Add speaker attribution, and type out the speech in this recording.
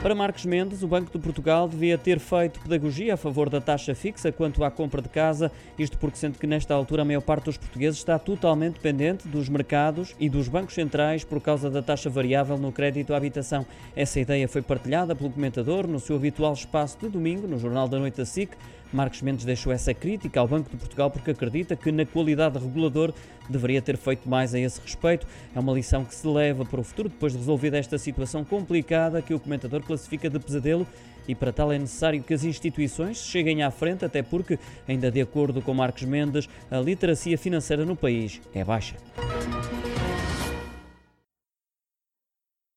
Speaker 1: Para Marcos Mendes, o Banco de Portugal devia ter feito pedagogia a favor da taxa fixa quanto à compra de casa, isto porque sendo que nesta altura a maior parte dos portugueses está totalmente dependente dos mercados e dos bancos centrais por causa da taxa variável no crédito à habitação. Essa ideia foi partilhada pelo comentador no seu habitual espaço de domingo, no Jornal da Noite da SIC. Marcos Mendes deixou essa crítica ao Banco de Portugal porque acredita que na qualidade de regulador deveria ter feito mais a esse respeito. É uma lição que se leva para o futuro depois de resolvida esta situação complicada que o comentador classifica de pesadelo e para tal é necessário que as instituições cheguem à frente, até porque, ainda de acordo com Marcos Mendes, a literacia financeira no país é baixa.